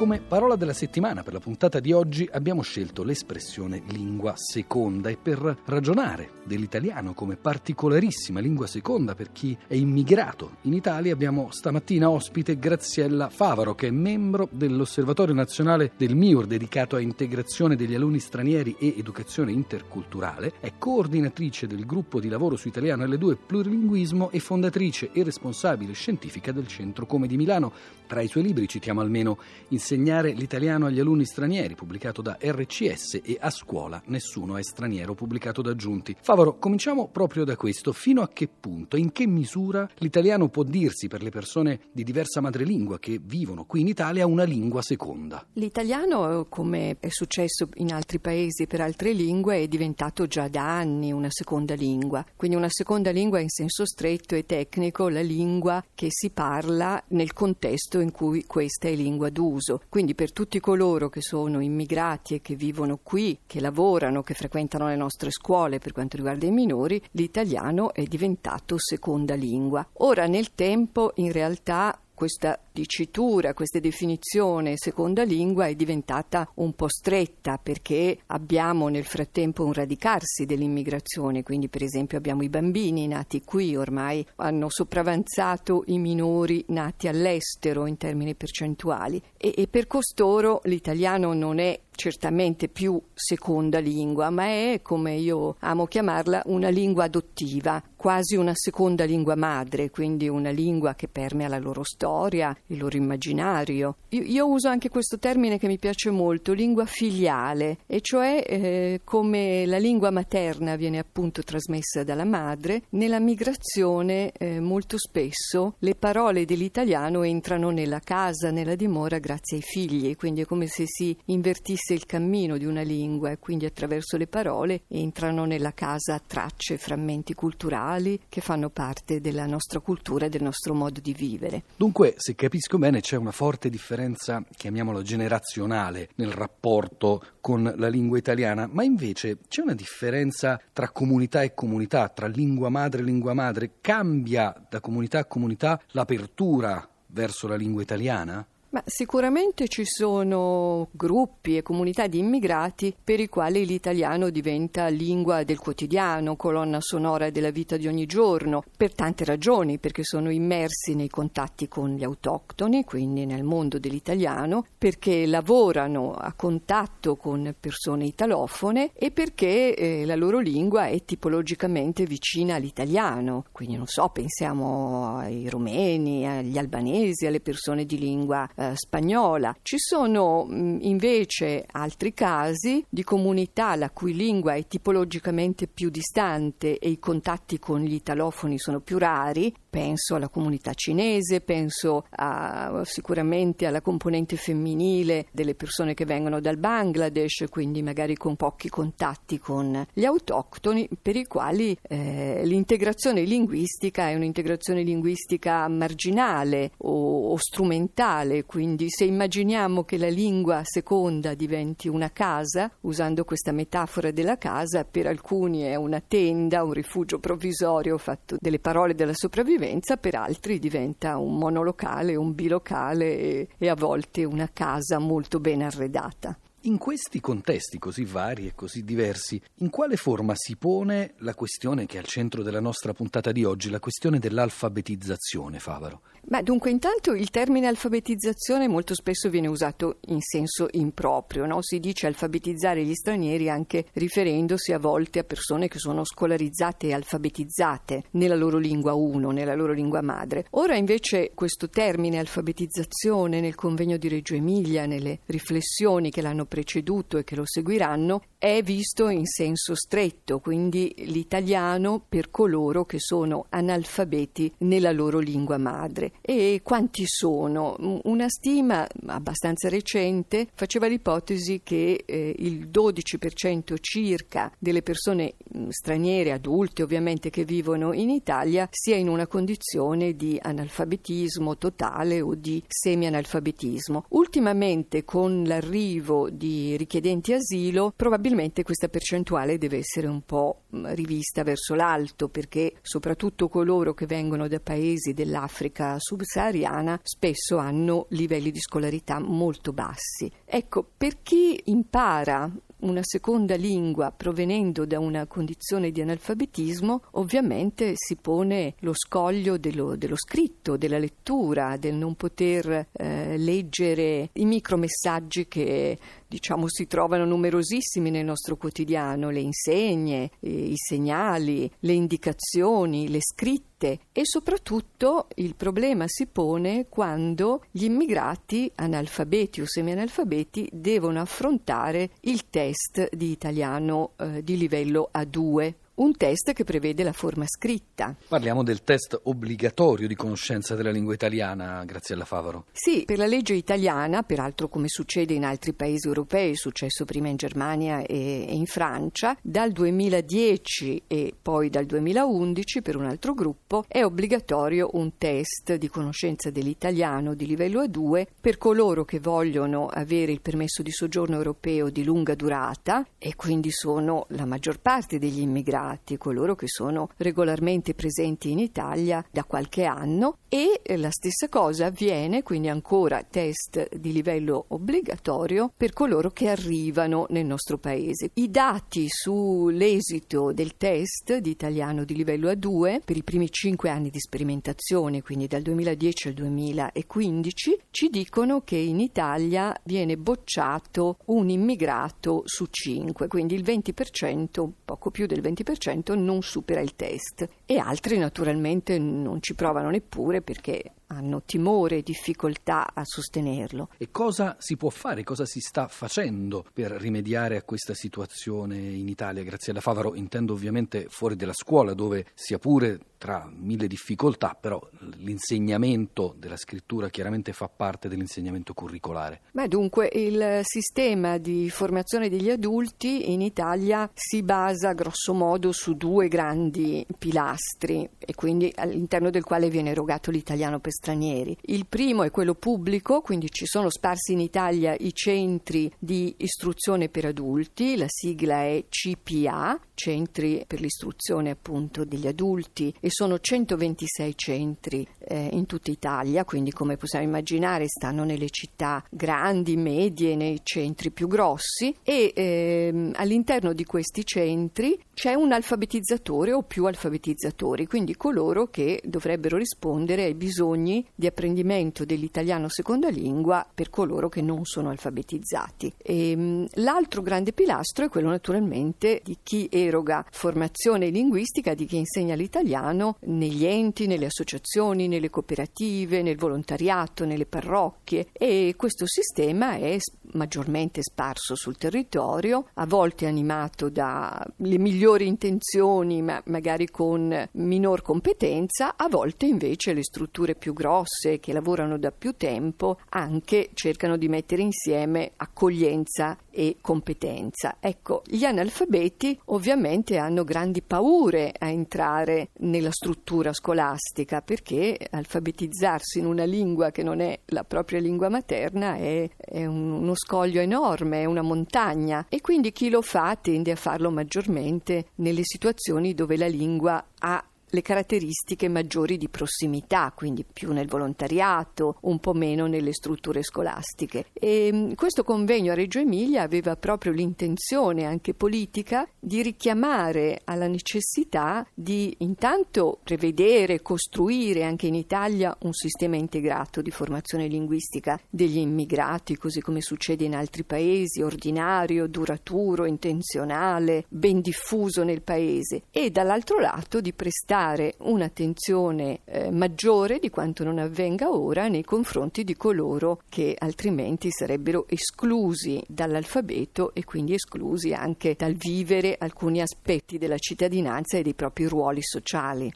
Come parola della settimana per la puntata di oggi abbiamo scelto l'espressione lingua seconda e per ragionare dell'italiano come particolarissima lingua seconda per chi è immigrato in Italia abbiamo stamattina ospite Graziella Favaro che è membro dell'Osservatorio Nazionale del MIUR dedicato a integrazione degli alunni stranieri e educazione interculturale, è coordinatrice del gruppo di lavoro su italiano L2 plurilinguismo e fondatrice e responsabile scientifica del Centro Come di Milano. Tra i suoi libri citiamo almeno Insegnare l'italiano agli alunni stranieri, pubblicato da RCS, e A scuola nessuno è straniero, pubblicato da Giunti. Favoro, cominciamo proprio da questo. Fino a che punto, in che misura l'italiano può dirsi per le persone di diversa madrelingua che vivono qui in Italia una lingua seconda? L'italiano, come è successo in altri paesi per altre lingue, è diventato già da anni una seconda lingua. Quindi una seconda lingua in senso stretto e tecnico, la lingua che si parla nel contesto in cui questa è lingua d'uso. Quindi per tutti coloro che sono immigrati e che vivono qui, che lavorano, che frequentano le nostre scuole per quanto riguarda i minori, l'italiano è diventato seconda lingua. Ora nel tempo in realtà questa dicitura, questa definizione seconda lingua è diventata un po' stretta perché abbiamo nel frattempo un radicarsi dell'immigrazione, quindi per esempio abbiamo i bambini nati qui, ormai hanno sopravanzato i minori nati all'estero in termini percentuali. E, e per costoro l'italiano non è certamente più seconda lingua, ma è, come io amo chiamarla, una lingua adottiva, quasi una seconda lingua madre, quindi una lingua che permea la loro storia, il loro immaginario. Io, io uso anche questo termine che mi piace molto, lingua filiale, e cioè eh, come la lingua materna viene appunto trasmessa dalla madre, nella migrazione eh, molto spesso le parole dell'italiano entrano nella casa, nella dimora grazie ai figli, quindi è come se si invertisse il cammino di una lingua e quindi attraverso le parole entrano nella casa tracce, frammenti culturali che fanno parte della nostra cultura e del nostro modo di vivere. Dunque, se capisco bene, c'è una forte differenza, chiamiamola generazionale, nel rapporto con la lingua italiana, ma invece c'è una differenza tra comunità e comunità, tra lingua madre e lingua madre. Cambia da comunità a comunità l'apertura verso la lingua italiana? Ma sicuramente ci sono gruppi e comunità di immigrati per i quali l'italiano diventa lingua del quotidiano, colonna sonora della vita di ogni giorno, per tante ragioni, perché sono immersi nei contatti con gli autoctoni, quindi nel mondo dell'italiano, perché lavorano a contatto con persone italofone e perché eh, la loro lingua è tipologicamente vicina all'italiano. Quindi non so, pensiamo ai rumeni, agli albanesi, alle persone di lingua eh, spagnola. Ci sono mh, mm, invece altri casi di comunità la cui lingua è tipologicamente più distante e i contatti con gli italofoni sono più rari, penso alla comunità cinese, penso a, sicuramente alla componente femminile delle persone che vengono dal Bangladesh, quindi magari con pochi contatti con gli autoctoni, per i quali eh, l'integrazione linguistica è un'integrazione linguistica marginale o, o strumentale, quindi se immaginiamo che la lingua seconda diventi una casa, usando questa metafora della casa, per alcuni è una tenda, un rifugio provvisorio fatto delle parole della sopravvivenza, sopravvivenza, per altri diventa un monolocale, un bilocale e, e a volte una casa molto ben arredata. In questi contesti così vari e così diversi, in quale forma si pone la questione che è al centro della nostra puntata di oggi, la questione dell'alfabetizzazione, Favaro? Ma dunque, intanto il termine alfabetizzazione molto spesso viene usato in senso improprio, no? si dice alfabetizzare gli stranieri anche riferendosi a volte a persone che sono scolarizzate e alfabetizzate nella loro lingua 1, nella loro lingua madre. Ora invece questo termine alfabetizzazione nel convegno di Reggio Emilia, nelle riflessioni che l'hanno preceduto e che lo seguiranno, è visto in senso stretto, quindi l'italiano per coloro che sono analfabeti nella loro lingua madre. E quanti sono? Una stima abbastanza recente faceva l'ipotesi che eh, il 12% circa delle persone straniere, adulte ovviamente, che vivono in Italia sia in una condizione di analfabetismo totale o di semi-analfabetismo. Ultimamente con l'arrivo di richiedenti asilo probabilmente questa percentuale deve essere un po' rivista verso l'alto perché soprattutto coloro che vengono da paesi dell'Africa subsahariana spesso hanno livelli di scolarità molto bassi. Ecco, per chi impara una seconda lingua provenendo da una condizione di analfabetismo, ovviamente si pone lo scoglio dello, dello scritto, della lettura, del non poter eh, leggere i micromessaggi che diciamo si trovano numerosissimi nel nostro quotidiano, le insegne, i segnali, le indicazioni, le scritte. E soprattutto il problema si pone quando gli immigrati analfabeti o semianalfabeti devono affrontare il test di italiano eh, di livello A2 un test che prevede la forma scritta. Parliamo del test obbligatorio di conoscenza della lingua italiana, Graziella Favaro. Sì, per la legge italiana, peraltro come succede in altri paesi europei, è successo prima in Germania e, in Francia, dal 2010 e poi dal 2011 per un altro gruppo è obbligatorio un test di conoscenza dell'italiano di livello A2 per coloro che vogliono avere il permesso di soggiorno europeo di lunga durata e quindi sono la maggior parte degli immigrati immigrati, coloro che sono regolarmente presenti in Italia da qualche anno e la stessa cosa avviene, quindi ancora test di livello obbligatorio per coloro che arrivano nel nostro paese. I dati sull'esito del test di italiano di livello A2 per i primi cinque anni di sperimentazione, quindi dal 2010 al 2015, ci dicono che in Italia viene bocciato un immigrato su cinque, quindi il 20%, poco più del 20% non supera il test e altri naturalmente non ci provano neppure perché hanno timore e difficoltà a sostenerlo. E cosa si può fare, cosa si sta facendo per rimediare a questa situazione in Italia? Graziella Favaro, intendo ovviamente fuori dalla scuola dove sia pure tra mille difficoltà, però l'insegnamento della scrittura chiaramente fa parte dell'insegnamento curricolare. Ma dunque il sistema di formazione degli adulti in Italia si basa grosso modo su due grandi pilastri e quindi all'interno del quale viene erogato l'italiano per stranieri. Il primo è quello pubblico, quindi ci sono sparsi in Italia i centri di istruzione per adulti, la sigla è CPA, Centri per l'istruzione appunto degli adulti e sono 126 centri eh, in tutta Italia, quindi come possiamo immaginare stanno nelle città grandi, medie, nei centri più grossi e ehm, all'interno di questi centri c'è un alfabetizzatore o più alfabetizzatori, quindi coloro che dovrebbero rispondere ai bisogni di apprendimento dell'italiano seconda lingua per coloro che non sono alfabetizzati. E, ehm, l'altro grande pilastro è quello naturalmente di chi eroga formazione linguistica, di chi insegna l'italiano negli enti, nelle associazioni, nelle cooperative, nel volontariato, nelle parrocchie. E questo sistema è maggiormente sparso sul territorio, a volte animato dalle migliori intenzioni, ma magari con minor competenza, a volte invece le strutture più grosse che lavorano da più tempo anche cercano di mettere insieme accoglienza e competenza. Ecco, gli analfabeti ovviamente hanno grandi paure a entrare nella struttura scolastica perché alfabetizzarsi in una lingua che non è la propria lingua materna è, è uno scoglio enorme, è una montagna e quindi chi lo fa tende a farlo maggiormente nelle situazioni dove la lingua ha le caratteristiche maggiori di prossimità, quindi più nel volontariato, un po' meno nelle strutture scolastiche. E mm, questo convegno a Reggio Emilia aveva proprio l'intenzione anche politica di richiamare alla necessità di intanto prevedere, costruire anche in Italia un sistema integrato di formazione linguistica degli immigrati, così come succede in altri paesi, ordinario, duraturo, intenzionale, ben diffuso nel paese e dall'altro lato di prestare dare un'attenzione eh, maggiore di quanto non avvenga ora nei confronti di coloro che altrimenti sarebbero esclusi dall'alfabeto e quindi esclusi anche dal vivere alcuni aspetti della cittadinanza e dei propri ruoli sociali.